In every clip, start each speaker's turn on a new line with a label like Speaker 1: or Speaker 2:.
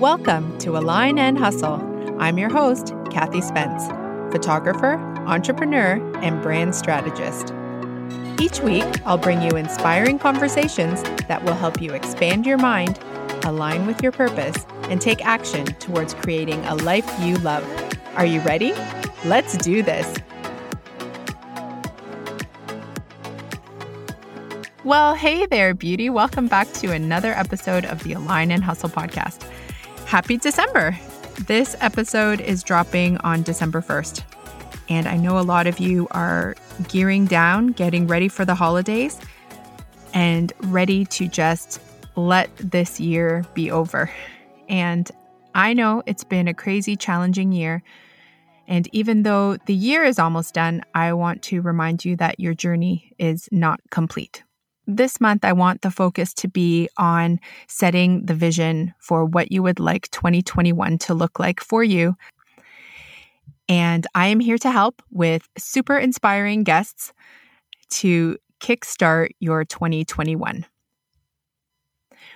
Speaker 1: Welcome to Align and Hustle. I'm your host, Kathy Spence, photographer, entrepreneur, and brand strategist. Each week, I'll bring you inspiring conversations that will help you expand your mind, align with your purpose, and take action towards creating a life you love. Are you ready? Let's do this. Well, hey there, beauty. Welcome back to another episode of the Align and Hustle podcast. Happy December! This episode is dropping on December 1st. And I know a lot of you are gearing down, getting ready for the holidays, and ready to just let this year be over. And I know it's been a crazy, challenging year. And even though the year is almost done, I want to remind you that your journey is not complete this month, I want the focus to be on setting the vision for what you would like 2021 to look like for you. And I am here to help with super inspiring guests to kickstart your 2021,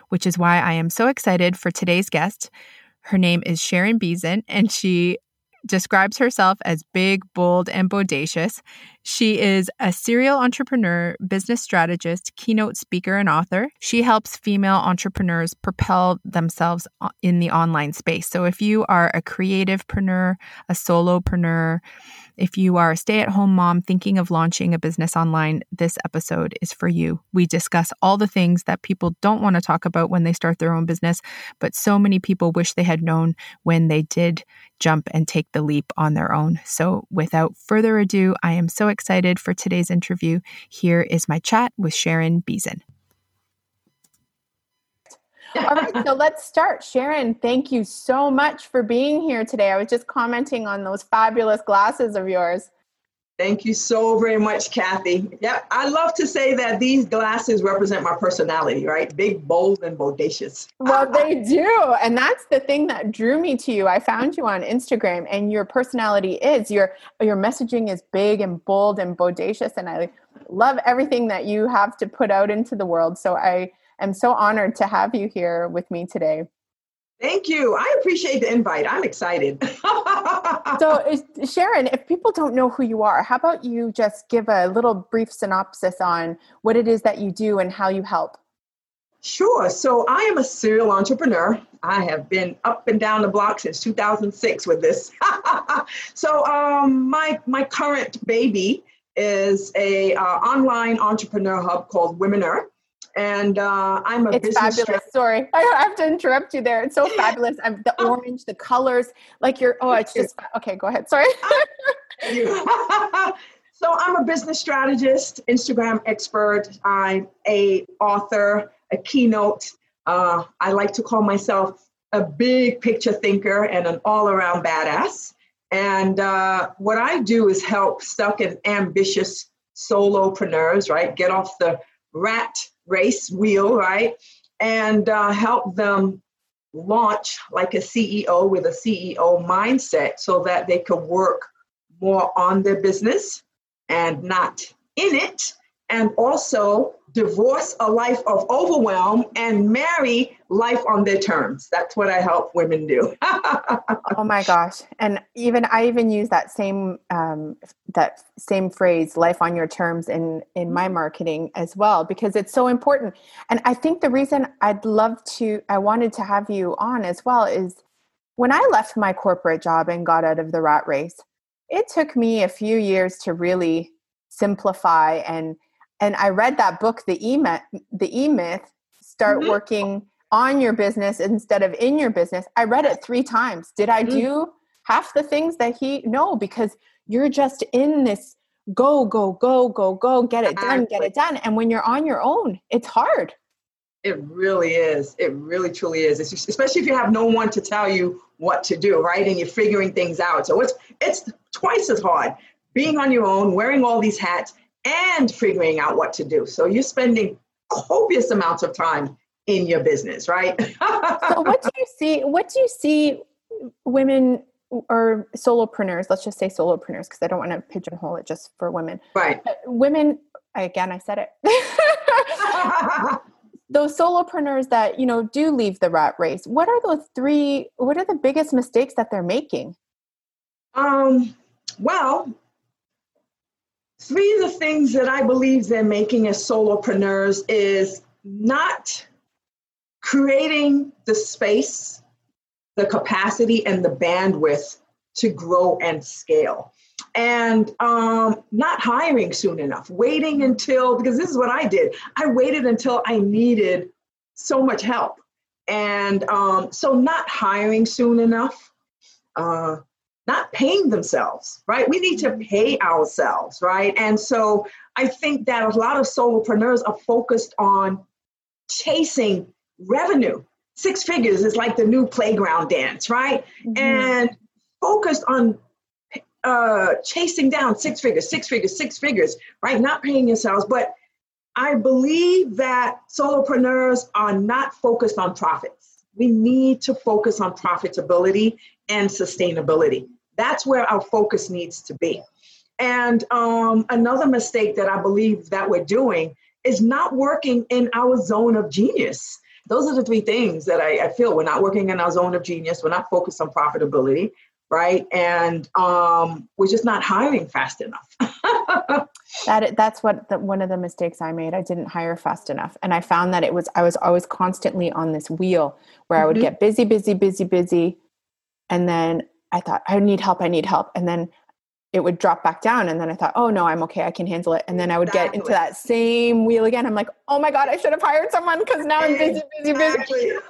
Speaker 1: which is why I am so excited for today's guest. Her name is Sharon Beeson, and she describes herself as big, bold, and bodacious. She is a serial entrepreneur, business strategist, keynote speaker, and author. She helps female entrepreneurs propel themselves in the online space. So if you are a creativepreneur, a solopreneur, if you are a stay at home mom thinking of launching a business online, this episode is for you. We discuss all the things that people don't want to talk about when they start their own business, but so many people wish they had known when they did jump and take the leap on their own. So, without further ado, I am so excited for today's interview. Here is my chat with Sharon Beeson. All right, so let's start. Sharon, thank you so much for being here today. I was just commenting on those fabulous glasses of yours.
Speaker 2: Thank you so very much, Kathy. Yeah, I love to say that these glasses represent my personality, right? Big, bold, and bodacious.
Speaker 1: Well, they do. And that's the thing that drew me to you. I found you on Instagram and your personality is your your messaging is big and bold and bodacious and I love everything that you have to put out into the world. So I am so honored to have you here with me today.
Speaker 2: Thank you. I appreciate the invite. I'm excited.
Speaker 1: so, Sharon, if people don't know who you are, how about you just give a little brief synopsis on what it is that you do and how you help?
Speaker 2: Sure. So, I am a serial entrepreneur. I have been up and down the block since 2006 with this. so, um, my my current baby is a uh, online entrepreneur hub called Women Womeneur and uh, I'm a
Speaker 1: it's
Speaker 2: business
Speaker 1: fabulous. Sorry, I have to interrupt you there. It's so fabulous. I'm, the oh. orange, the colors, like you're. Oh, it's just okay. Go ahead. Sorry.
Speaker 2: so I'm a business strategist, Instagram expert. I'm a author, a keynote. Uh, I like to call myself a big picture thinker and an all-around badass. And uh, what I do is help stuck and ambitious solopreneurs, right, get off the rat race wheel, right? And uh, help them launch like a CEO with a CEO mindset so that they can work more on their business and not in it and also divorce a life of overwhelm and marry life on their terms. That's what I help women do.
Speaker 1: oh my gosh! And even I even use that same um, that same phrase, "life on your terms," in in my marketing as well because it's so important. And I think the reason I'd love to, I wanted to have you on as well is when I left my corporate job and got out of the rat race. It took me a few years to really simplify and and I read that book, the E Myth, the E Myth, start mm-hmm. working on your business instead of in your business. I read it three times. Did I mm-hmm. do half the things that he? No, because you're just in this go, go, go, go, go, get it done, get it done. And when you're on your own, it's hard.
Speaker 2: It really is. It really truly is. It's, especially if you have no one to tell you what to do, right? And you're figuring things out. So it's it's twice as hard being on your own, wearing all these hats, and figuring out what to do. So you're spending copious amounts of time in your business, right?
Speaker 1: so what do you see? What do you see women or solopreneurs? Let's just say solopreneurs because I don't want to pigeonhole it just for women.
Speaker 2: Right.
Speaker 1: But women. Again, I said it. those solopreneurs that you know do leave the rat race what are those three what are the biggest mistakes that they're making
Speaker 2: um well three of the things that i believe they're making as solopreneurs is not creating the space the capacity and the bandwidth to grow and scale and um, not hiring soon enough, waiting until, because this is what I did. I waited until I needed so much help. And um, so not hiring soon enough, uh, not paying themselves, right? We need to pay ourselves, right? And so I think that a lot of solopreneurs are focused on chasing revenue. Six figures is like the new playground dance, right? Mm-hmm. And focused on uh, chasing down six figures, six figures, six figures, right? Not paying yourselves. But I believe that solopreneurs are not focused on profits. We need to focus on profitability and sustainability. That's where our focus needs to be. And um, another mistake that I believe that we're doing is not working in our zone of genius. Those are the three things that I, I feel we're not working in our zone of genius. We're not focused on profitability right? And um, we're just not hiring fast enough.
Speaker 1: that that's what the, one of the mistakes I made. I didn't hire fast enough, and I found that it was I was always constantly on this wheel where mm-hmm. I would mm-hmm. get busy, busy, busy, busy, and then I thought I need help, I need help, and then it would drop back down and then i thought oh no i'm okay i can handle it and then i would exactly. get into that same wheel again i'm like oh my god i should have hired someone because now i'm busy busy busy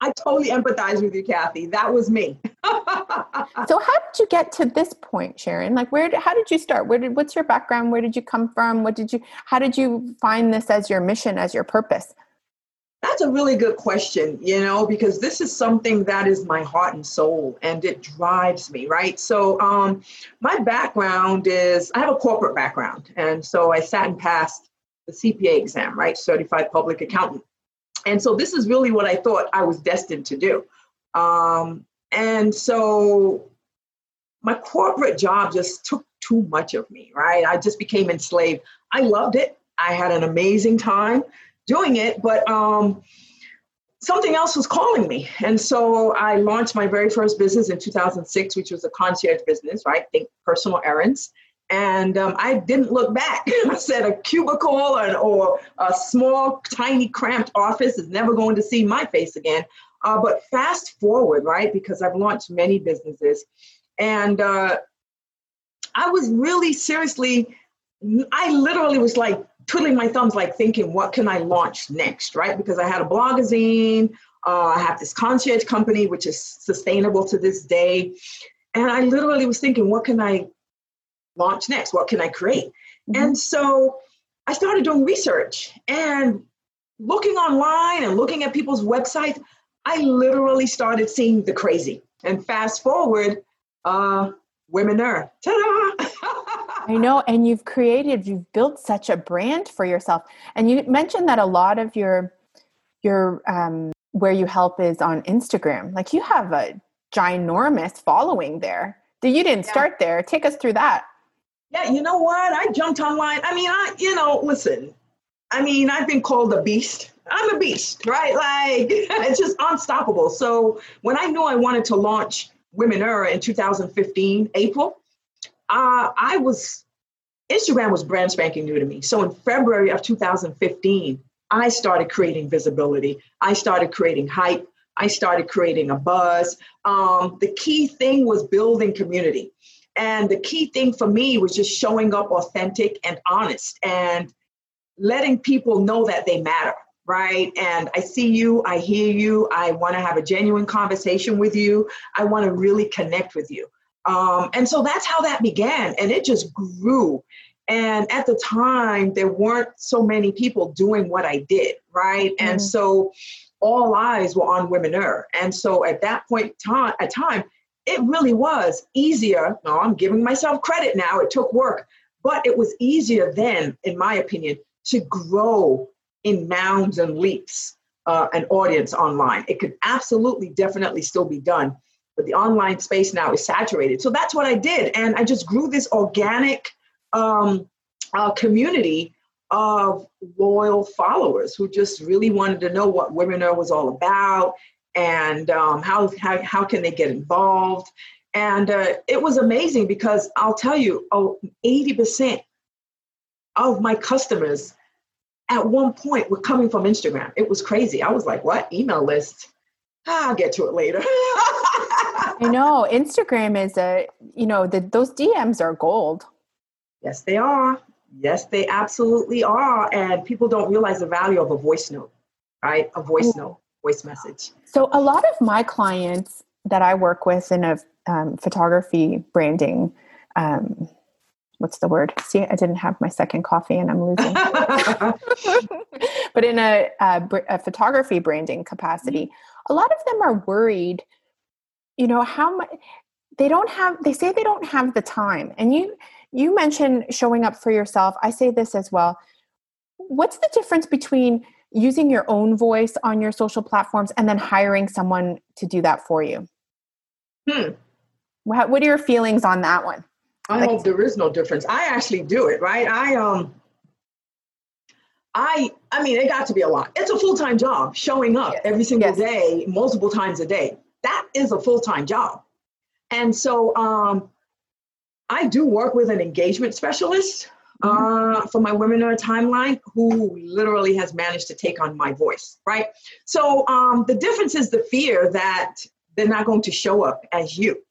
Speaker 2: I totally empathize with you, Kathy. That was me.
Speaker 1: so, how did you get to this point, Sharon? Like, where? How did you start? Where did? What's your background? Where did you come from? What did you? How did you find this as your mission, as your purpose?
Speaker 2: That's a really good question, you know, because this is something that is my heart and soul and it drives me, right? So, um, my background is I have a corporate background. And so I sat and passed the CPA exam, right? Certified Public Accountant. And so this is really what I thought I was destined to do. Um, and so my corporate job just took too much of me, right? I just became enslaved. I loved it. I had an amazing time doing it, but um, something else was calling me. And so I launched my very first business in 2006, which was a concierge business, right? Think personal errands. And um, I didn't look back. I said a cubicle or, or a small, tiny, cramped office is never going to see my face again. Uh, but fast forward, right? Because I've launched many businesses. And uh, I was really seriously, I literally was like twiddling my thumbs, like thinking, what can I launch next, right? Because I had a blogazine, uh, I have this concierge company, which is sustainable to this day. And I literally was thinking, what can I launch next? What can I create? Mm-hmm. And so I started doing research and looking online and looking at people's websites. I literally started seeing the crazy. And fast forward, uh, Womeneur. Ta-da!
Speaker 1: I know, and you've created, you've built such a brand for yourself. And you mentioned that a lot of your your um, where you help is on Instagram. Like you have a ginormous following there. You didn't yeah. start there. Take us through that.
Speaker 2: Yeah, you know what? I jumped online. I mean, I, you know, listen, I mean, I've been called a beast. I'm a beast, right? Like, it's just unstoppable. So when I knew I wanted to launch Womeneur in 2015, April, uh, I was, Instagram was brand spanking new to me. So in February of 2015, I started creating visibility. I started creating hype. I started creating a buzz. Um, the key thing was building community. And the key thing for me was just showing up authentic and honest and letting people know that they matter, right? And I see you, I hear you, I want to have a genuine conversation with you, I want to really connect with you. Um, and so that's how that began, and it just grew. And at the time, there weren't so many people doing what I did, right? Mm-hmm. And so all eyes were on Womeneur. And so at that point time, at time, it really was easier. No, I'm giving myself credit now. It took work, but it was easier then, in my opinion, to grow in mounds and leaps uh, an audience online. It could absolutely, definitely still be done, but the online space now is saturated. So that's what I did. And I just grew this organic um, uh, community of loyal followers who just really wanted to know what Womeneur was all about and um, how, how, how can they get involved. And uh, it was amazing because I'll tell you, oh, 80% of my customers at one point were coming from Instagram. It was crazy. I was like, what? Email list? I'll get to it later.
Speaker 1: I know. Instagram is a, you know, the, those DMs are gold.
Speaker 2: Yes, they are. Yes, they absolutely are. And people don't realize the value of a voice note, right? A voice Ooh. note, voice message.
Speaker 1: So, a lot of my clients that I work with in a um, photography branding, um, what's the word? See, I didn't have my second coffee and I'm losing. but in a, a, a photography branding capacity, a lot of them are worried, you know, how much they don't have, they say they don't have the time. And you, you mentioned showing up for yourself. I say this as well. What's the difference between using your own voice on your social platforms and then hiring someone to do that for you?
Speaker 2: Hmm.
Speaker 1: What, what are your feelings on that one?
Speaker 2: I like, hope there is no difference. I actually do it, right? I um I I mean it got to be a lot. It's a full-time job showing up yes. every single yes. day, multiple times a day. That is a full-time job. And so um I do work with an engagement specialist mm-hmm. uh, for my Womeneur Timeline who literally has managed to take on my voice, right? So um, the difference is the fear that they're not going to show up as you,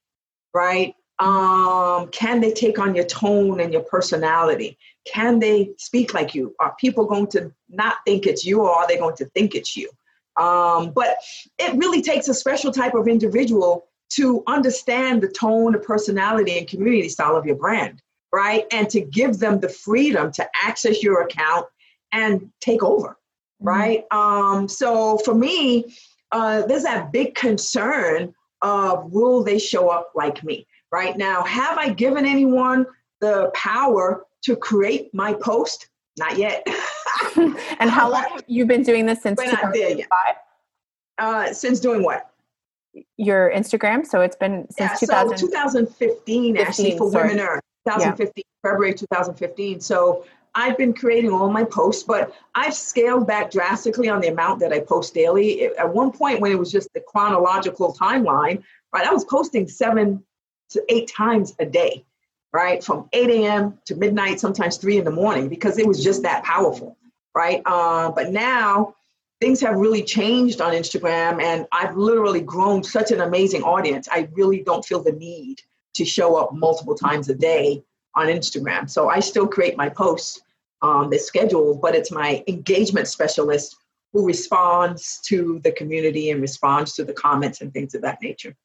Speaker 2: right? Um, can they take on your tone and your personality? Can they speak like you? Are people going to not think it's you or are they going to think it's you? Um, but it really takes a special type of individual to understand the tone, the personality, and community style of your brand, right? And to give them the freedom to access your account and take over, mm-hmm. right? Um, so for me, uh, there's that big concern of will they show up like me, right? Now, have I given anyone the power to create my post? Not yet.
Speaker 1: and how long have you been doing this since?
Speaker 2: We're not there yet. Uh, since doing what?
Speaker 1: your Instagram. So it's been since yeah, 2000,
Speaker 2: 2015 actually for sorry. Womeneur. 2015, yeah. February 2015. So I've been creating all my posts, but I've scaled back drastically on the amount that I post daily. At one point, when it was just the chronological timeline, right, I was posting seven to eight times a day, right, from 8 a.m. to midnight, sometimes three in the morning, because it was just that powerful, right? Uh, but now things have really changed on Instagram, and I've literally grown such an amazing audience. I really don't feel the need to show up multiple times a day on Instagram. So I still create my posts, um, the schedule, but it's my engagement specialist who responds to the community and responds to the comments and things of that nature.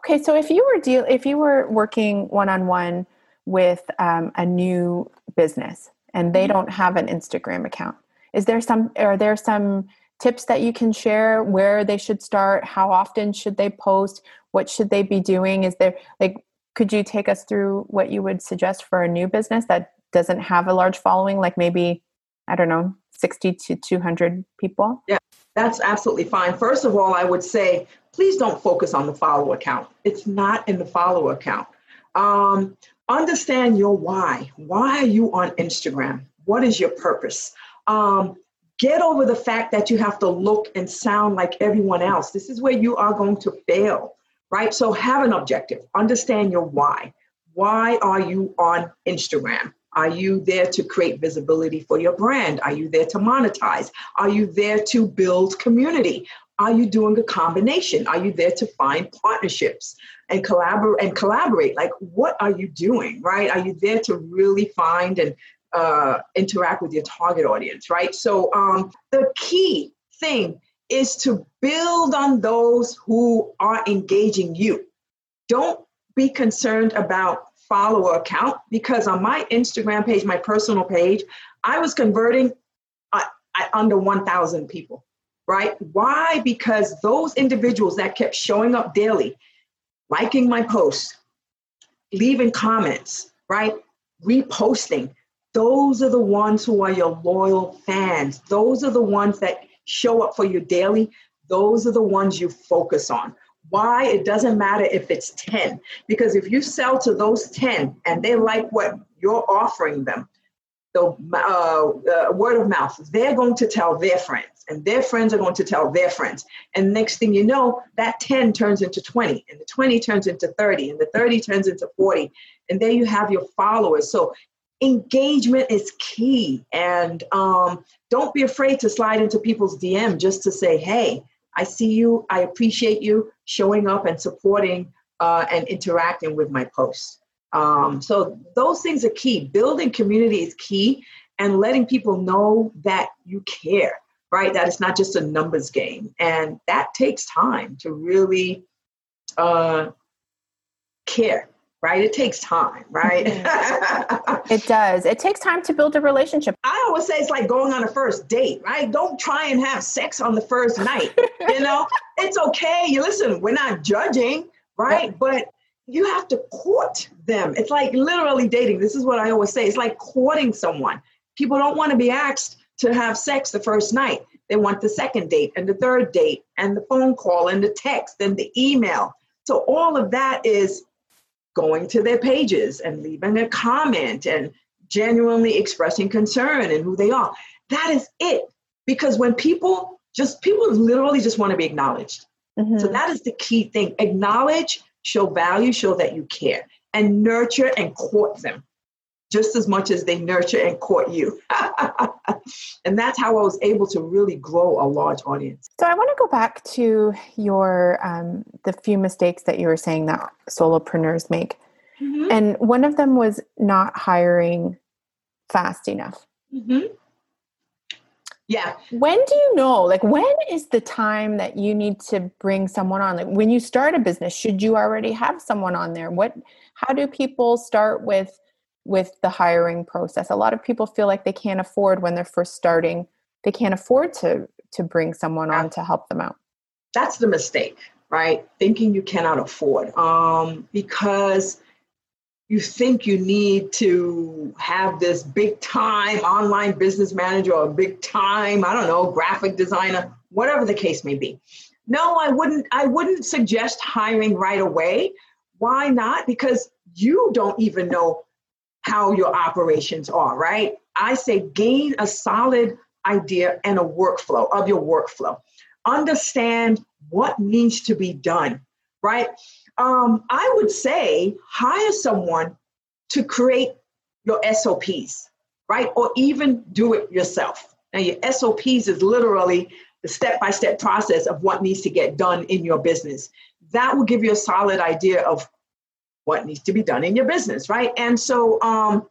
Speaker 1: Okay, so if you were deal, if you were working one on one with um, a new business and they mm-hmm. don't have an Instagram account, is there some are there some tips that you can share where they should start? How often should they post? What should they be doing? Is there like could you take us through what you would suggest for a new business that doesn't have a large following like maybe i don't know 60 to 200 people?
Speaker 2: Yeah that's absolutely fine. First of all i would say please don't focus on the follow account. It's not in the follow account. Um, understand your why why are you on instagram what is your purpose um, get over the fact that you have to look and sound like everyone else. This is where you are going to fail, right? So have an objective, understand your why. Why are you on Instagram? Are you there to create visibility for your brand? Are you there to monetize? Are you there to build community? Are you doing a combination? Are you there to find partnerships and collaborate and collaborate? Like what are you doing, right? Are you there to really find and uh, interact with your target audience, right? So um, the key thing is to build on those who are engaging you. Don't be concerned about follower account because on my Instagram page, my personal page, I was converting uh, under 1,000 people, right? Why? Because those individuals that kept showing up daily, liking my posts, leaving comments, right? Reposting, those are the ones who are your loyal fans. Those are the ones that show up for you daily. Those are the ones you focus on. Why? It doesn't matter if it's 10, because if you sell to those 10 and they like what you're offering them, the uh, uh, word of mouth. They're going to tell their friends, and their friends are going to tell their friends. And next thing you know, that 10 turns into 20, and the 20 turns into 30, and the 30 turns into 40. And there you have your followers. So engagement is key. And um, don't be afraid to slide into people's DM just to say, hey, I see you, I appreciate you showing up and supporting uh, and interacting with my posts. Um, so those things are key. Building community is key, and letting people know that you care, right? That it's not just a numbers game, and that takes time to really uh, care. Right? It takes time, right?
Speaker 1: Mm-hmm. it does. It takes time to build a relationship.
Speaker 2: I always say it's like going on a first date, right? Don't try and have sex on the first night. you know, it's okay. You listen, we're not judging, right? But you have to court them. It's like literally dating. This is what I always say. It's like courting someone. People don't want to be asked to have sex the first night. They want the second date and the third date and the phone call and the text and the email. So all of that is going to their pages and leaving a comment and genuinely expressing concern and who they are. That is it. Because when people just people literally just want to be acknowledged. Mm-hmm. So that is the key thing. Acknowledge show value, show that you care, and nurture and court them just as much as they nurture and court you. and that's how I was able to really grow a large audience.
Speaker 1: So I want to go back to your um, the few mistakes that you were saying that solopreneurs make, mm-hmm. and one of them was not hiring fast enough. Mm-hmm.
Speaker 2: Yeah.
Speaker 1: When do you know? Like, when is the time that you need to bring someone on? Like, when you start a business, should you already have someone on there? What? How do people start with with the hiring process? A lot of people feel like they can't afford when they're first starting. They can't afford to to bring someone on to help them out.
Speaker 2: That's the mistake, right? Thinking you cannot afford, um, because you think you need to have this big time online business manager or a big time, I don't know, graphic designer, whatever the case may be. No, I wouldn't I wouldn't suggest hiring right away. Why not? Because you don't even know how your operations are, right? I say gain a solid idea and a workflow of your workflow. Understand what needs to be done, right? Um, I would say hire someone to create your SOPs, right? Or even do it yourself. Now, your SOPs is literally the step by step process of what needs to get done in your business. That will give you a solid idea of what needs to be done in your business, right? And so, um,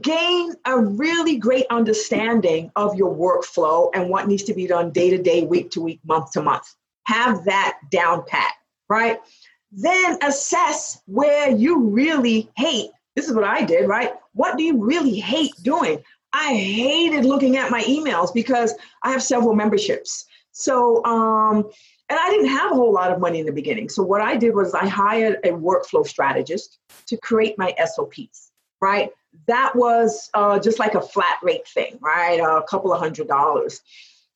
Speaker 2: gain a really great understanding of your workflow and what needs to be done day to day, week to week, month to month. Have that down pat right? Then assess where you really hate. This is what I did, right? What do you really hate doing? I hated looking at my emails because I have several memberships. So, um, and I didn't have a whole lot of money in the beginning. So, what I did was I hired a workflow strategist to create my SOPs, right? That was uh, just like a flat rate thing, right? a couple of hundred dollars.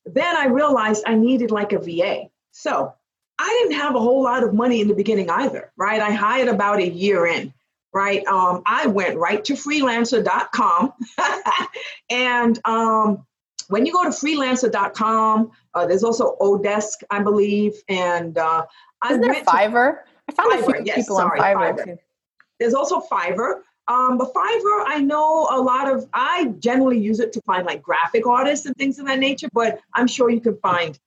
Speaker 2: Then I realized I needed like a VA. So, I didn't have a whole lot of money in the beginning either, right? I hired about a year in, right? Um, I went right to freelancer.com. and um, when you go to freelancer.com, uh, there's also Odesk, I believe. And uh,
Speaker 1: Isn't there Fiverr? I found Fiverr, a few yes, people sorry, on Fiverr. Fiverr.
Speaker 2: There's also Fiverr. Um, but Fiverr, I know a lot of, I generally use it to find like graphic artists and things of that nature, but I'm sure you can find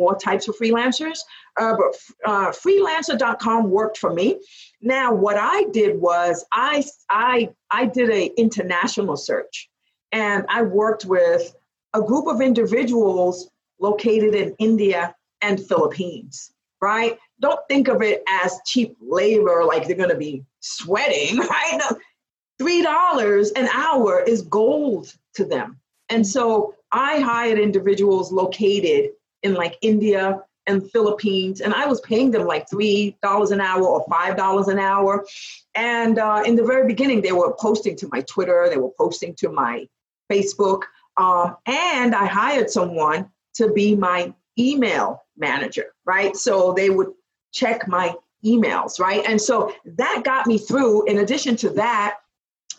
Speaker 2: more types of freelancers. Uh, but uh, freelancer.com worked for me. Now, what I did was I I I did a international search, and I worked with a group of individuals located in India and Philippines. Right? Don't think of it as cheap labor, like they're going to be sweating. Right? No, three dollars an hour is gold to them. And so I hired individuals located in like India and Philippines, and I was paying them like three dollars an hour or five dollars an hour. And uh, in the very beginning, they were posting to my Twitter, they were posting to my Facebook, um, and I hired someone to be my email manager, right? So they would check my emails, right? And so that got me through. In addition to that,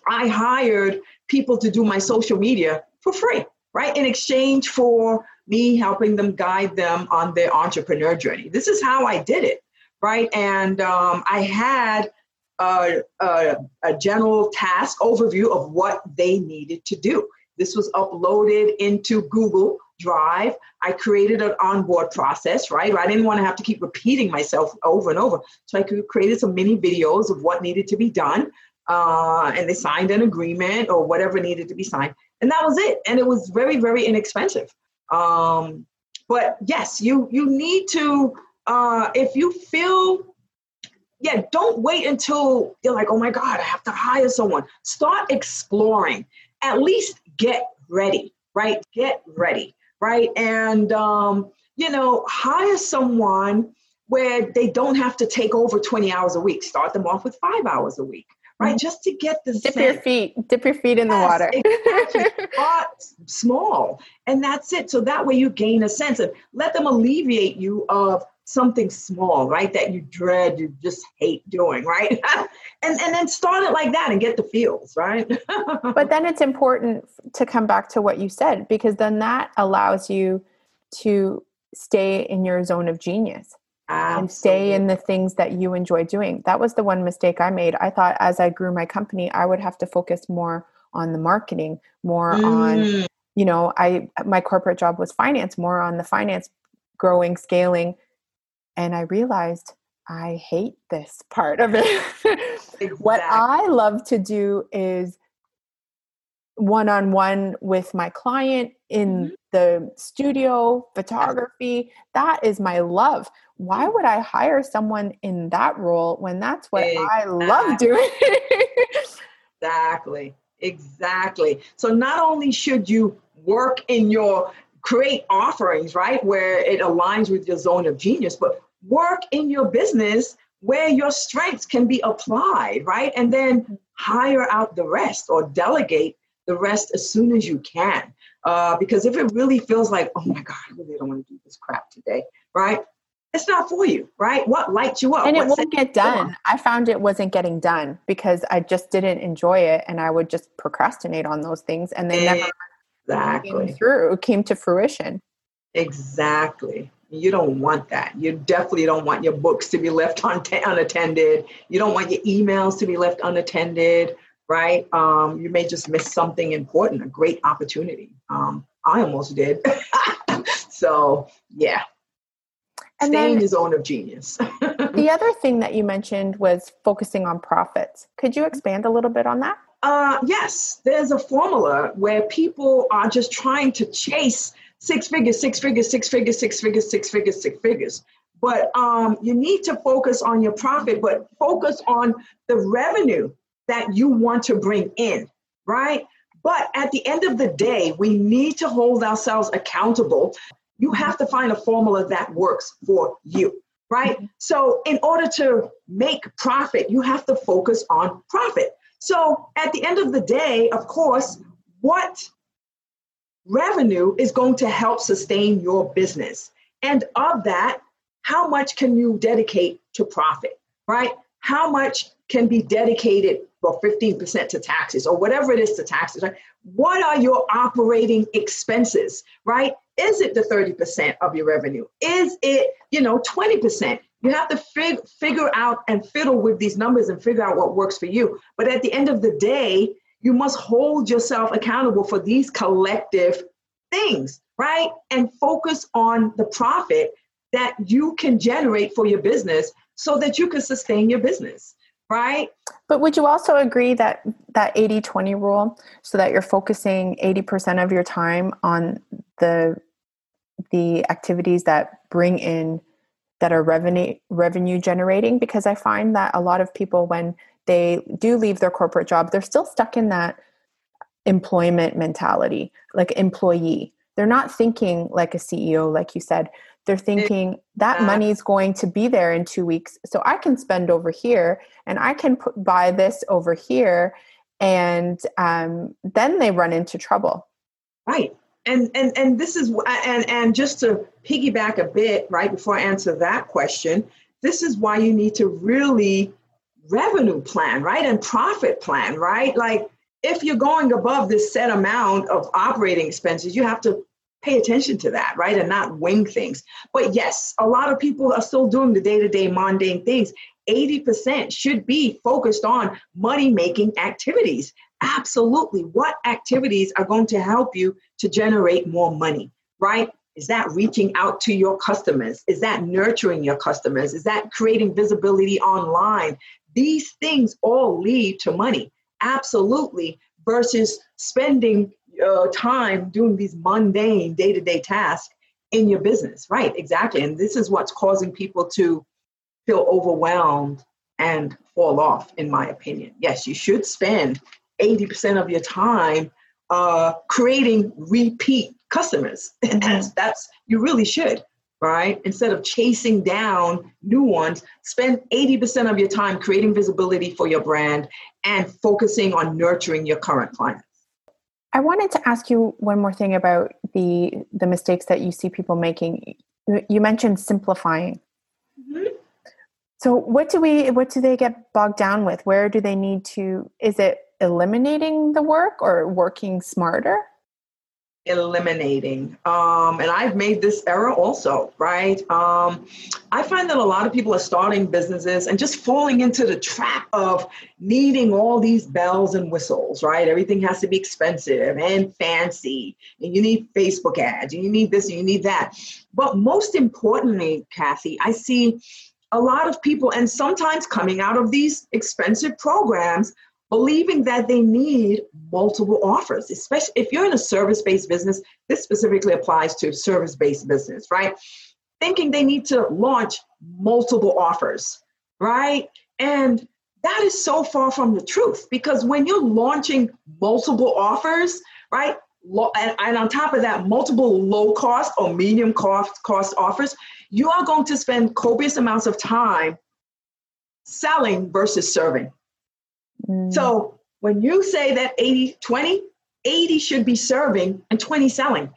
Speaker 2: I hired people to do my social media for free, right? In exchange for me helping them guide them on their entrepreneur journey. This is how I did it, right? And um, I had a, a, a general task overview of what they needed to do. This was uploaded into Google Drive. I created an onboard process, right? I didn't want to have to keep repeating myself over and over. So I created some mini videos of what needed to be done. Uh, and they signed an agreement or whatever needed to be signed. And that was it. And it was very, very inexpensive. Um, but yes, you you need to uh, if you feel yeah, don't wait until you're like, oh my God, I have to hire someone. Start exploring. At least get ready, right? Get ready, right? And, um, you know, hire someone where they don't have to take over 20 hours a week. Start them off with five hours a week, right? Just to get the
Speaker 1: dip sense. your feet, dip your feet in yes, the water.
Speaker 2: exactly. Small, and that's it. So that way you gain a sense of let them alleviate you of something small, right? That you dread, you just hate doing, right? and and then start it like that and get the feels, right?
Speaker 1: but then it's important to come back to what you said because then that allows you to stay in your zone of genius. Absolutely. and stay in the things that you enjoy doing. That was the one mistake I made. I thought as I grew my company, I would have to focus more on the marketing, more mm. on, you know, I my corporate job was finance, more on the finance growing, scaling, and I realized I hate this part of it. exactly. what I love to do is one on one with my client in mm-hmm. The studio, photography. That is my love. Why would I hire someone in that role when that's what exactly. I love doing?
Speaker 2: exactly. Exactly. So not only should you work in your create offerings, right, where it aligns with your zone of genius, but work in your business where your strengths can be applied, right? And then mm. hire out the rest or delegate the rest as soon as you can. Uh, because if it really feels like, oh my God, I really don't want to do this crap today, right? It's not for you, right? What lights you up?
Speaker 1: And it won't get done. I found it wasn't getting done because I just didn't enjoy it and I would just procrastinate on those things and they never exactly. came through, came to fruition.
Speaker 2: Exactly. You don't want that. You definitely don't want your books to be left un- unattended. You don't want your emails to be left unattended, right? Um, you may just miss something important, a great opportunity. Um, I almost did. so, yeah. And Stay then, in your zone of genius.
Speaker 1: the other thing that you mentioned was focusing on profits. Could you expand a little bit on that?
Speaker 2: Uh, yes, there's a formula where people are just trying to chase six figures, six figures, six figures, six figures, six figures, six figures. But um, you need to focus on your profit, but focus on the revenue that you want to bring in, right? But at the end of the day, we need to hold ourselves accountable. You have to find a formula that works for you, right? So, in order to make profit, you have to focus on profit. So, at the end of the day, of course, what revenue is going to help sustain your business. And of that, how much can you dedicate to profit, right? How much can be dedicated for 15% to taxes or whatever it is to taxes, right? What are your operating expenses, right? Is it the 30% of your revenue? Is it, you know, 20%? You have to fig- figure out and fiddle with these numbers and figure out what works for you. But at the end of the day, you must hold yourself accountable for these collective things, right? And focus on the profit that you can generate for your business so that you can sustain your business, right?
Speaker 1: But would you also agree that that 80-20 rule so that you're focusing 80% of your time on the the activities that bring in that are revenue revenue generating because I find that a lot of people when they do leave their corporate job, they're still stuck in that employment mentality, like employee. They're not thinking like a CEO, like you said. They're thinking that money is going to be there in two weeks, so I can spend over here and I can put, buy this over here, and um, then they run into trouble.
Speaker 2: Right, and and and this is and and just to piggyback a bit, right before I answer that question, this is why you need to really revenue plan, right? And profit plan, right? Like if you're going above this set amount of operating expenses, you have to pay attention to that, right? And not wing things. But yes, a lot of people are still doing the day to day mundane things. 80% should be focused on money making activities. Absolutely. What activities are going to help you to generate more money, right? Is that reaching out to your customers? Is that nurturing your customers? Is that creating visibility online? These things all lead to money. Absolutely. Versus spending uh, time doing these mundane day to day tasks in your business. Right, exactly. And this is what's causing people to feel overwhelmed and fall off, in my opinion. Yes, you should spend 80% of your time uh, creating repeat customers. Mm-hmm. that's, that's, you really should, right? Instead of chasing down new ones, spend 80% of your time creating visibility for your brand and focusing on nurturing your current clients.
Speaker 1: I wanted to ask you one more thing about the the mistakes that you see people making. You mentioned simplifying. Mm-hmm. So what do we what do they get bogged down with? Where do they need to is it eliminating the work or working smarter?
Speaker 2: Eliminating. Um, and I've made this error also, right? Um, I find that a lot of people are starting businesses and just falling into the trap of needing all these bells and whistles, right? Everything has to be expensive and fancy, and you need Facebook ads, and you need this, and you need that. But most importantly, Kathy, I see a lot of people, and sometimes coming out of these expensive programs, believing that they need multiple offers, especially if you're in a service based business. This specifically applies to service based business, right? Thinking they need to launch multiple offers, right? And that is so far from the truth because when you're launching multiple offers, right? And, and on top of that, multiple low cost or medium cost, cost offers, you are going to spend copious amounts of time selling versus serving Mm. So when you say that 80 20, 80 should be serving and 20 selling,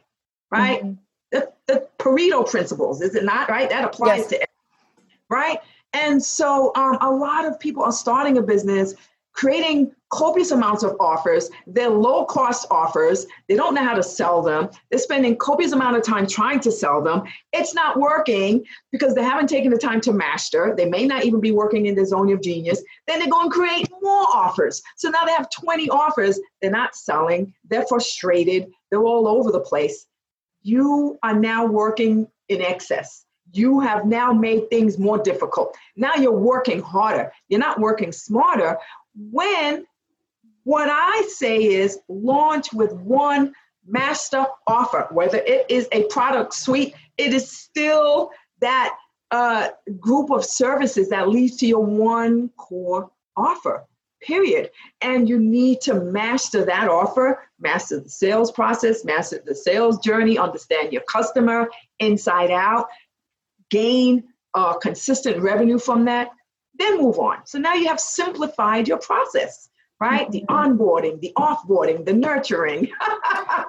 Speaker 2: right? Mm-hmm. The, the Pareto principles, is it not, right? That applies yes. to right? And so um, a lot of people are starting a business creating copious amounts of offers. They're low cost offers. They don't know how to sell them. They're spending copious amount of time trying to sell them. It's not working because they haven't taken the time to master. They may not even be working in the zone of genius. Then they go and create more offers. So now they have 20 offers. They're not selling. They're frustrated. They're all over the place. You are now working in excess. You have now made things more difficult. Now you're working harder. You're not working smarter when what I say is launch with one master offer, whether it is a product suite, it is still that uh, group of services that leads to your one core offer, period. And you need to master that offer, master the sales process, master the sales journey, understand your customer inside out, gain uh, consistent revenue from that, then move on. So now you have simplified your process right? The mm-hmm. onboarding the offboarding the nurturing.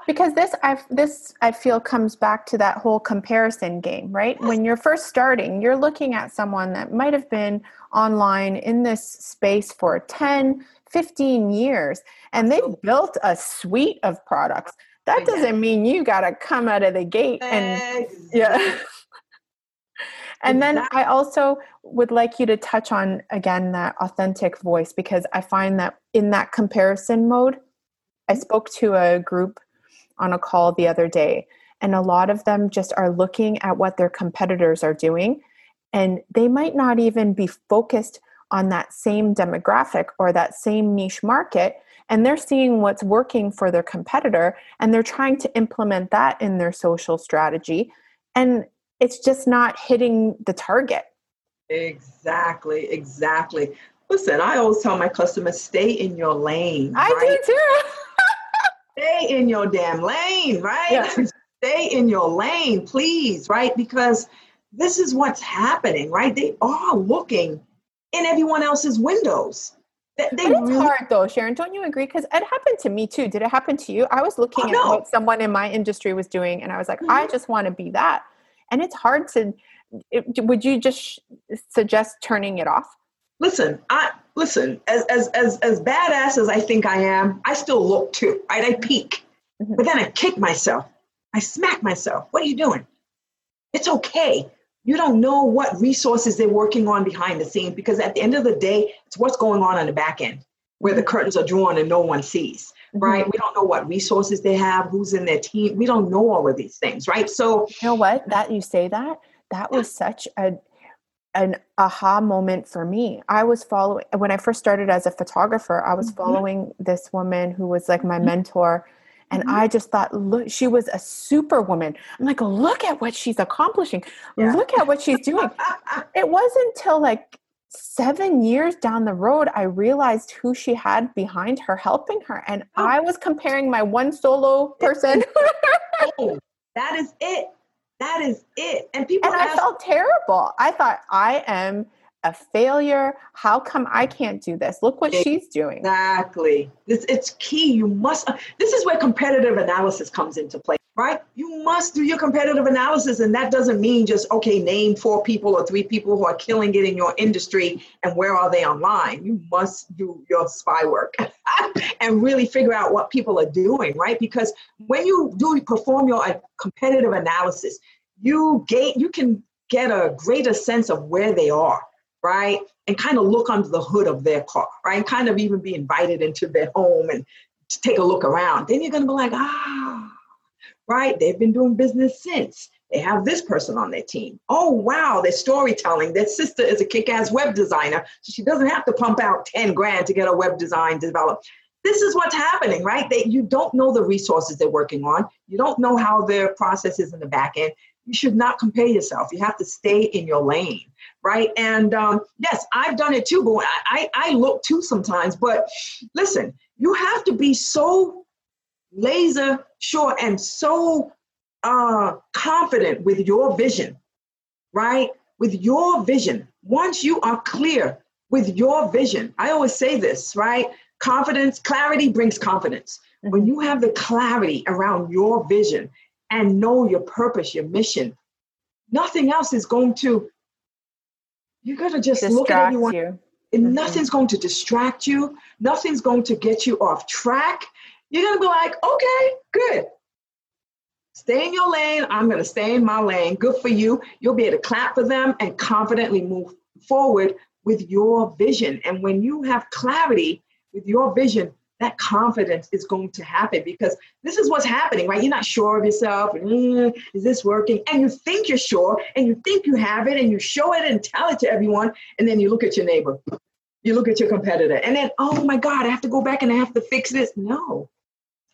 Speaker 1: Because this i this i feel comes back to that whole comparison game right? When you're first starting you're looking at someone that might have been online in this space for 10 15 years and they've built a suite of products. That doesn't mean you got to come out of the gate and yeah and then I also would like you to touch on again that authentic voice because I find that in that comparison mode, I mm-hmm. spoke to a group on a call the other day, and a lot of them just are looking at what their competitors are doing, and they might not even be focused on that same demographic or that same niche market. And they're seeing what's working for their competitor and they're trying to implement that in their social strategy. And it's just not hitting the target.
Speaker 2: Exactly, exactly. Listen, I always tell my customers stay in your lane.
Speaker 1: I right? do too.
Speaker 2: stay in your damn lane, right? Yeah. stay in your lane, please, right? Because this is what's happening, right? They are looking in everyone else's windows.
Speaker 1: They, they it's really... hard though, Sharon. Don't you agree? Because it happened to me too. Did it happen to you? I was looking oh, at no. what someone in my industry was doing, and I was like, mm-hmm. I just want to be that and it's hard to it, would you just suggest turning it off
Speaker 2: listen, I listen, as as as as badass as I think I am, I still look too, right? I peek. Mm-hmm. But then I kick myself. I smack myself. What are you doing? It's okay. You don't know what resources they're working on behind the scenes because at the end of the day, it's what's going on on the back end where the curtains are drawn and no one sees, mm-hmm. right? We don't know what resources they have, who's in their team. We don't know all of these things, right? So,
Speaker 1: you know what? That you say that, that was such a an aha moment for me. I was following when I first started as a photographer, I was mm-hmm. following this woman who was like my mm-hmm. mentor. And mm-hmm. I just thought, look, she was a superwoman. I'm like, look at what she's accomplishing. Yeah. Look at what she's doing. it wasn't until like seven years down the road, I realized who she had behind her helping her. And oh. I was comparing my one solo person.
Speaker 2: oh, that is it. That is it. And people
Speaker 1: And ask, I felt terrible. I thought I am a failure. How come I can't do this? Look what she's doing.
Speaker 2: Exactly. It's key. You must, this is where competitive analysis comes into play, right? You must do your competitive analysis. And that doesn't mean just, okay, name four people or three people who are killing it in your industry and where are they online. You must do your spy work and really figure out what people are doing, right? Because when you do perform your uh, competitive analysis, you gain, you can get a greater sense of where they are right? And kind of look under the hood of their car, right? And kind of even be invited into their home and take a look around. Then you're going to be like, ah, right? They've been doing business since. They have this person on their team. Oh, wow, they're storytelling. Their sister is a kick ass web designer. So she doesn't have to pump out 10 grand to get a web design developed. This is what's happening, right? They, you don't know the resources they're working on. You don't know how their process is in the back end. You should not compare yourself. You have to stay in your lane right? And um, yes, I've done it too, but I, I look too sometimes. But listen, you have to be so laser sure and so uh, confident with your vision, right? With your vision. Once you are clear with your vision, I always say this, right? Confidence, clarity brings confidence. When you have the clarity around your vision and know your purpose, your mission, nothing else is going to you're going to just Distract look at everyone. You. And mm-hmm. nothing's going to distract you. Nothing's going to get you off track. You're going to be like, okay, good. Stay in your lane. I'm going to stay in my lane. Good for you. You'll be able to clap for them and confidently move forward with your vision. And when you have clarity with your vision, that confidence is going to happen because this is what's happening, right? You're not sure of yourself. Mm, is this working? And you think you're sure and you think you have it and you show it and tell it to everyone. And then you look at your neighbor, you look at your competitor, and then, oh my God, I have to go back and I have to fix this. No,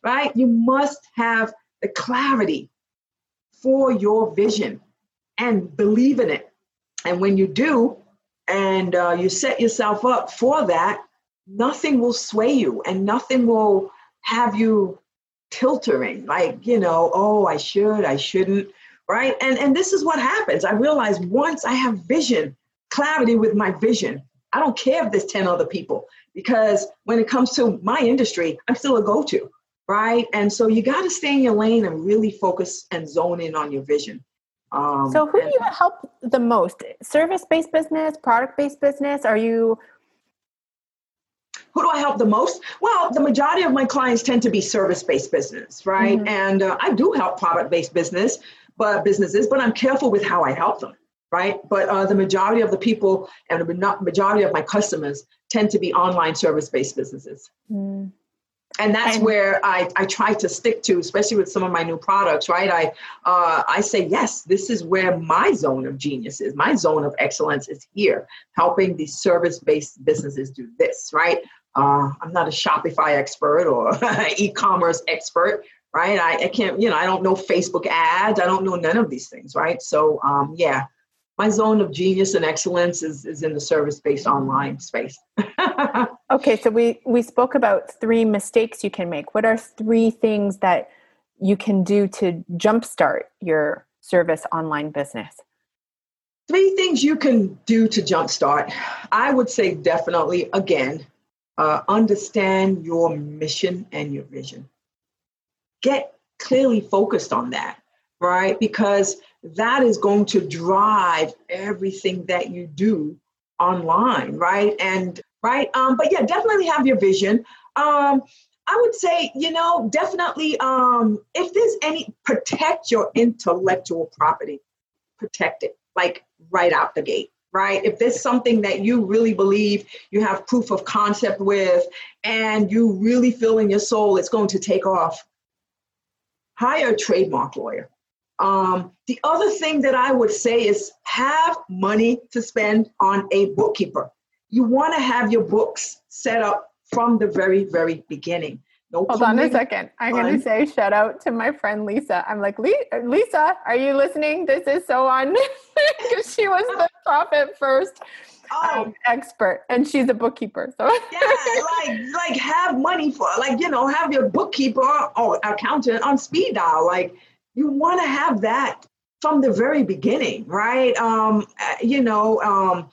Speaker 2: right? You must have the clarity for your vision and believe in it. And when you do, and uh, you set yourself up for that, nothing will sway you and nothing will have you tiltering like you know oh i should i shouldn't right and and this is what happens i realize once i have vision clarity with my vision i don't care if there's 10 other people because when it comes to my industry i'm still a go-to right and so you got to stay in your lane and really focus and zone in on your vision
Speaker 1: um, so who do you help the most service-based business product-based business are you
Speaker 2: who do I help the most? Well, the majority of my clients tend to be service-based business, right? Mm-hmm. And uh, I do help product-based business, but businesses, but I'm careful with how I help them, right? But uh, the majority of the people and the majority of my customers tend to be online service-based businesses. Mm. And that's and, where I, I try to stick to, especially with some of my new products, right? I uh, I say, yes, this is where my zone of genius is. My zone of excellence is here, helping these service-based businesses do this, right? Uh, I'm not a Shopify expert or e-commerce expert, right? I, I, can't, you know, I don't know Facebook ads. I don't know none of these things, right? So, um, yeah, my zone of genius and excellence is, is in the service-based online space.
Speaker 1: okay, so we we spoke about three mistakes you can make. What are three things that you can do to jumpstart your service online business?
Speaker 2: Three things you can do to jumpstart. I would say definitely again uh, understand your mission and your vision. Get clearly focused on that, right? Because that is going to drive everything that you do online, right? And right, um, but yeah, definitely have your vision. Um, I would say, you know, definitely, um, if there's any, protect your intellectual property, protect it, like right out the gate, right? If there's something that you really believe you have proof of concept with, and you really feel in your soul it's going to take off, hire a trademark lawyer. Um, the other thing that I would say is have money to spend on a bookkeeper. You want to have your books set up from the very, very beginning.
Speaker 1: No Hold on a second. I'm going to say shout out to my friend Lisa. I'm like, Lisa, are you listening? This is so on because she was the profit first oh. um, expert and she's a bookkeeper. So
Speaker 2: yeah, like like have money for like you know have your bookkeeper or accountant on speed dial. Like you want to have that from the very beginning, right? Um, uh, you know, um,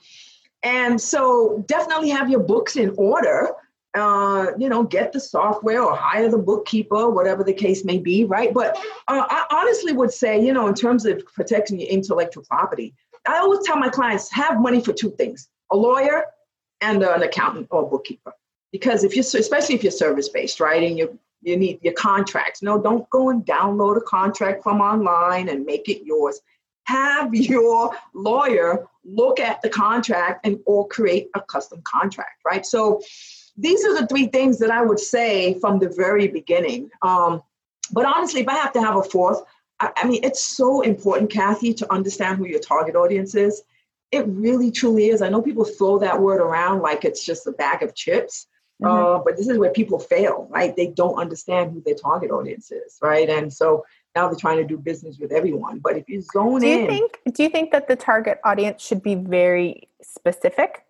Speaker 2: and so definitely have your books in order uh, you know, get the software or hire the bookkeeper, whatever the case may be, right? But uh, I honestly would say, you know, in terms of protecting your intellectual property, I always tell my clients have money for two things a lawyer and uh, an accountant or bookkeeper. Because if you're, especially if you're service based, right, and you you need your contracts. No, don't go and download a contract from online and make it yours. Have your lawyer look at the contract and or create a custom contract, right? So these are the three things that I would say from the very beginning. Um, but honestly, if I have to have a fourth, I, I, mean, it's so important, Kathy, to understand who your target audience is. It really, truly is. I know people throw that word around like it's just a bag of chips. Mm-hmm. Uh, but this is where people fail, right? They don't understand who their target audience is, right? And so now they're trying to do business with everyone. But if you zone
Speaker 1: do you
Speaker 2: in,
Speaker 1: think do you think that the target audience should be very specific?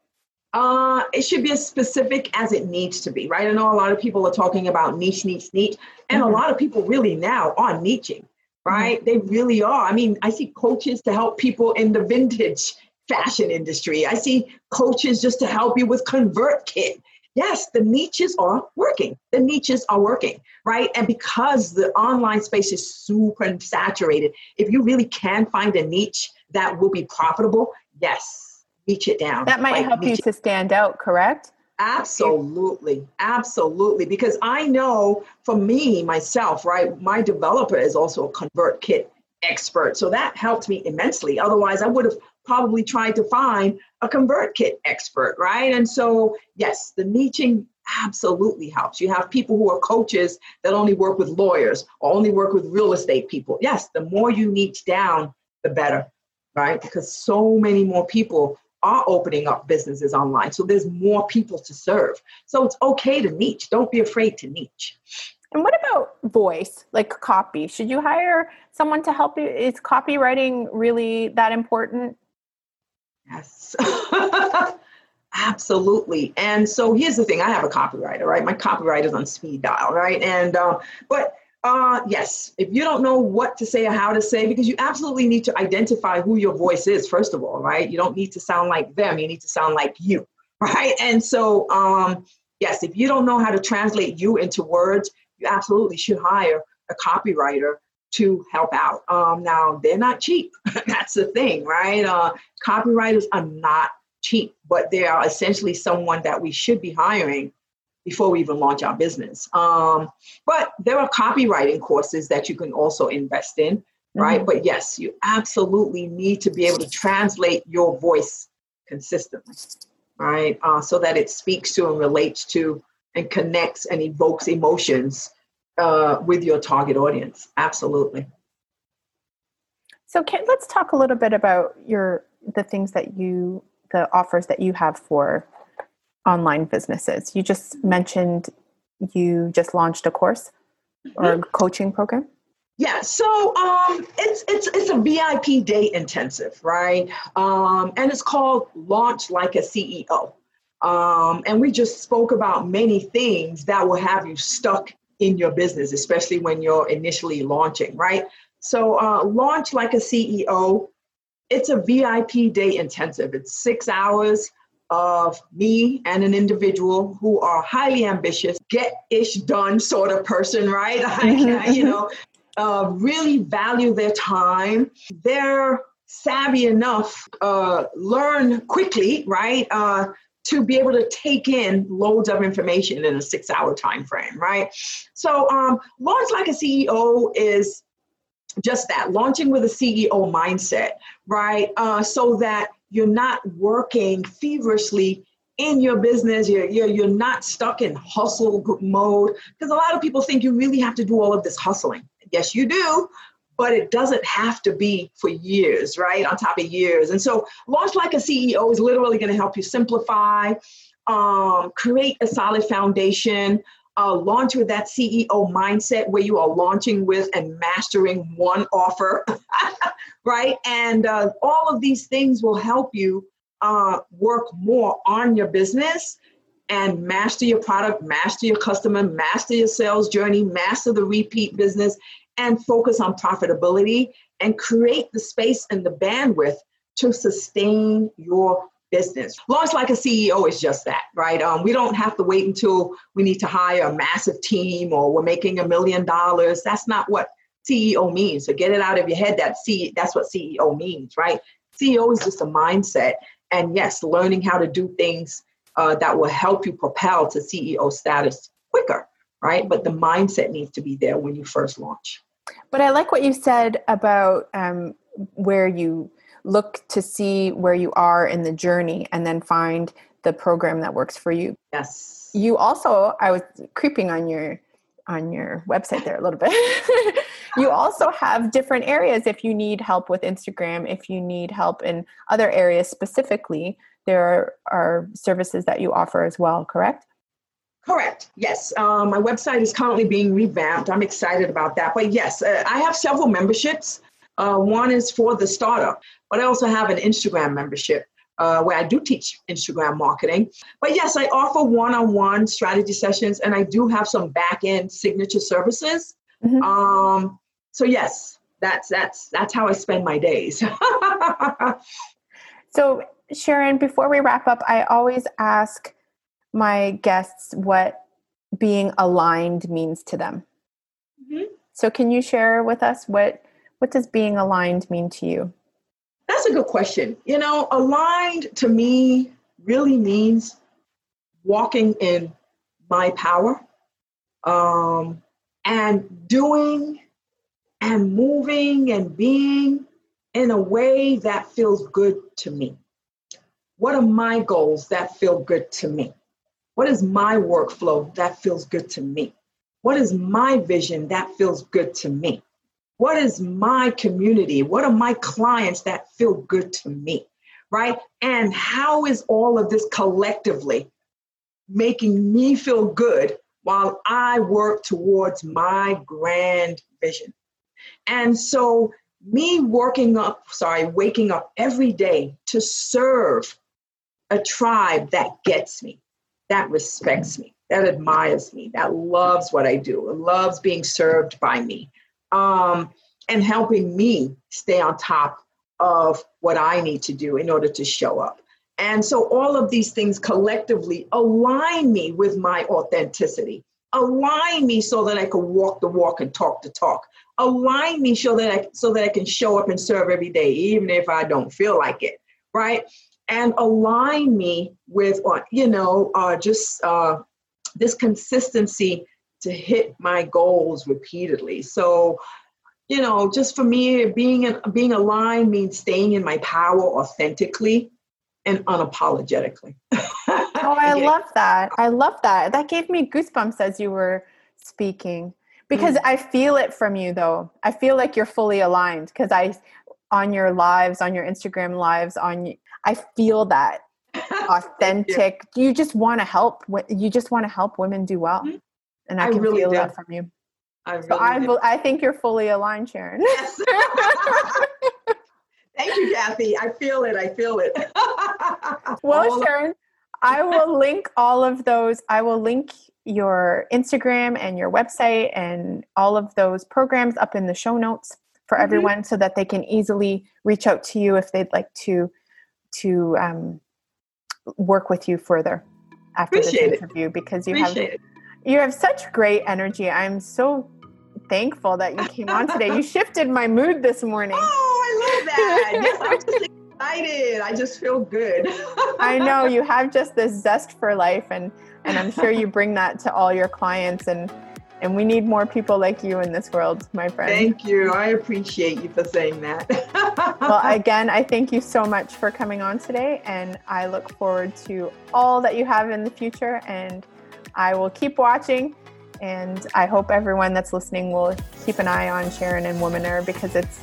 Speaker 2: Uh, it should be as specific as it needs to be, right? I know a lot of people are talking about niche, niche, niche, and mm-hmm. a lot of people really now are niching, right? Mm-hmm. They really are. I mean, I see coaches to help people in the vintage fashion industry. I see coaches just to help you with ConvertKit. Yes, the niches are working. The niches are working, right? And because the online space is super saturated, if you really can find a niche that will be profitable, yes, niche it down.
Speaker 1: That might like, help you to stand out, correct?
Speaker 2: Absolutely. Absolutely. Because I know for me, myself, right, my developer is also a ConvertKit expert. So that helped me immensely. Otherwise, I would have probably tried to find a ConvertKit expert, right? And so, yes, the niching absolutely helps. You have people who are coaches that only work with lawyers or only work with real estate people. Yes, the more you niche down, the better, right? Because so many more people are opening up businesses online. So there's more people to serve. So it's okay to niche. Don't be afraid to niche.
Speaker 1: And what about voice, like copy? Should you hire someone to help you? Is copywriting really that important?
Speaker 2: Yes. Absolutely. And so here's the thing I have a copywriter, right? My copywriter's on speed dial, right? And, um, but uh, yes, if you don't know what to say or how to say, because you absolutely need to identify who your voice is, first of all, right? You don't need to sound like them, you need to sound like you, right? And so, um, yes, if you don't know how to translate you into words, you absolutely should hire a copywriter to help out. Um, now, they're not cheap. That's the thing, right? Uh, copywriters are not cheap, but they are essentially someone that we should be hiring before we even launch our business. Um, but there are copywriting courses that you can also invest in, right? Mm-hmm. But yes, you absolutely need to be able to translate your voice consistently, right? Uh, so that it speaks to and relates to and connects and evokes emotions uh, with your target audience. Absolutely.
Speaker 1: So can, let's talk a little bit about your the things that you the offers that you have for online businesses. You just mentioned you just launched a course or a mm-hmm. coaching program.
Speaker 2: Yeah, so um, it's it's it's a VIP day intensive, right? Um, and it's called Launch Like a CEO. Um, and we just spoke about many things that will have you stuck in your business, especially when you're initially launching, right? So uh, Launch Like a CEO. It's a VIP day intensive. It's six hours of me and an individual who are highly ambitious, get ish done sort of person, right? I, you know, uh, really value their time. They're savvy enough, uh, learn quickly, right? To be able to take in loads of information in a six hour time frame, right? So, um, launch like a CEO is just that launching with a CEO mindset, right? Uh, so that you're not working feverishly in your business. You're, you're, you're not stuck in hustle mode because a lot of people think you really have to do all of this hustling. Yes, you do, but it doesn't have to be for years, right? On top of years. And so, launch like a CEO is literally going to help you simplify, um, create a solid foundation, uh, launch with that CEO mindset where you are launching with and mastering one offer, right? And uh, all of these things will help you uh, work more on your business and master your product, master your customer, master your sales journey, master the repeat business, and focus on profitability and create the space and the bandwidth to sustain your business. Launch like a CEO is just that, right? Um, we don't have to wait until we need to hire a massive team or we're making a million dollars. That's not what CEO means. So get it out of your head that C, that's what CEO means, right? CEO is just a mindset. And yes, learning how to do things uh, that will help you propel to CEO status quicker, right? But the mindset needs to be there when you first launch.
Speaker 1: But I like what you said about um, where you look to see where you are in the journey and then find the program that works for you.
Speaker 2: Yes.
Speaker 1: You also, I was creeping on your on your website there a little bit. you also have different areas if you need help with Instagram, if you need help in other areas specifically, there are, are services that you offer as well, correct?
Speaker 2: Correct. Yes. Um, my website is currently being revamped. I'm excited about that. But yes, uh, I have several memberships. Uh, one is for the startup, but I also have an Instagram membership. Uh, where I do teach Instagram marketing. But yes, I offer one on one strategy sessions and I do have some back end signature services. Mm-hmm. Um, so, yes, that's, that's, that's how I spend my days.
Speaker 1: so, Sharon, before we wrap up, I always ask my guests what being aligned means to them. Mm-hmm. So, can you share with us what what does being aligned mean to you?
Speaker 2: That's a good question. You know, aligned to me really means walking in my power um, and doing and moving and being in a way that feels good to me. What are my goals that feel good to me? What is my workflow that feels good to me? What is my vision that feels good to me? What is my community? What are my clients that feel good to me? Right? And how is all of this collectively making me feel good while I work towards my grand vision? And so, me working up, sorry, waking up every day to serve a tribe that gets me, that respects me, that admires me, that loves what I do, loves being served by me, um, and helping me stay on top of what I need to do in order to show up. And so all of these things collectively align me with my authenticity, align me so that I can walk the walk and talk the talk, align me so that I so that I can show up and serve every day, even if I don't feel like it, right? And align me with, uh, you know, uh, just uh, this consistency to hit my goals repeatedly. So, you know, just for me, being being aligned means staying in my power authentically and unapologetically.
Speaker 1: oh, I love that. I love that. That gave me goosebumps as you were speaking because mm. I feel it from you though. I feel like you're fully aligned because I on your lives, on your Instagram lives, on I feel that authentic. you. you. just want to help. You just want to help women do well, mm-hmm. and I, I can really feel do. that from you. I really so I, I think you're fully aligned, Sharon. Yes.
Speaker 2: Thank you, Kathy. I feel it. I feel it.
Speaker 1: well, Sharon, I will link all of those. I will link your Instagram and your website and all of those programs up in the show notes for mm-hmm. everyone so that they can easily reach out to you if they'd like to to um, work with you further after Appreciate this interview it. because you Appreciate have it. you have such great energy. I'm so thankful that you came on today. You shifted my mood this morning.
Speaker 2: Oh, I love that. Yes, I'm just excited. I just feel good.
Speaker 1: I know you have just this zest for life and and I'm sure you bring that to all your clients and and we need more people like you in this world, my friend.
Speaker 2: Thank you. I appreciate you for saying that.
Speaker 1: Well, again, I thank you so much for coming on today and I look forward to all that you have in the future and I will keep watching and I hope everyone that's listening will keep an eye on Sharon and Womeneur because it's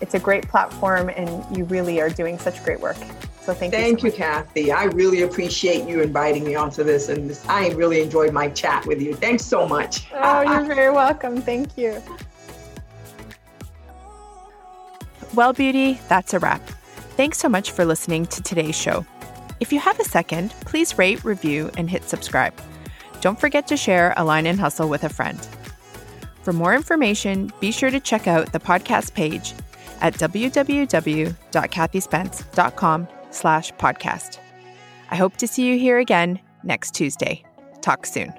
Speaker 1: it's a great platform and you really are doing such great work. So thank,
Speaker 2: thank
Speaker 1: you.
Speaker 2: Thank so you, Kathy. I really appreciate you inviting me onto this and this, I really enjoyed my chat with you. Thanks so much.
Speaker 1: Oh, you're very welcome. Thank you. Well, beauty, that's a wrap. Thanks so much for listening to today's show. If you have a second, please rate, review, and hit subscribe. Don't forget to share Align and Hustle with a friend. For more information, be sure to check out the podcast page at www.kathyspence.com slash podcast. I hope to see you here again next Tuesday. Talk soon.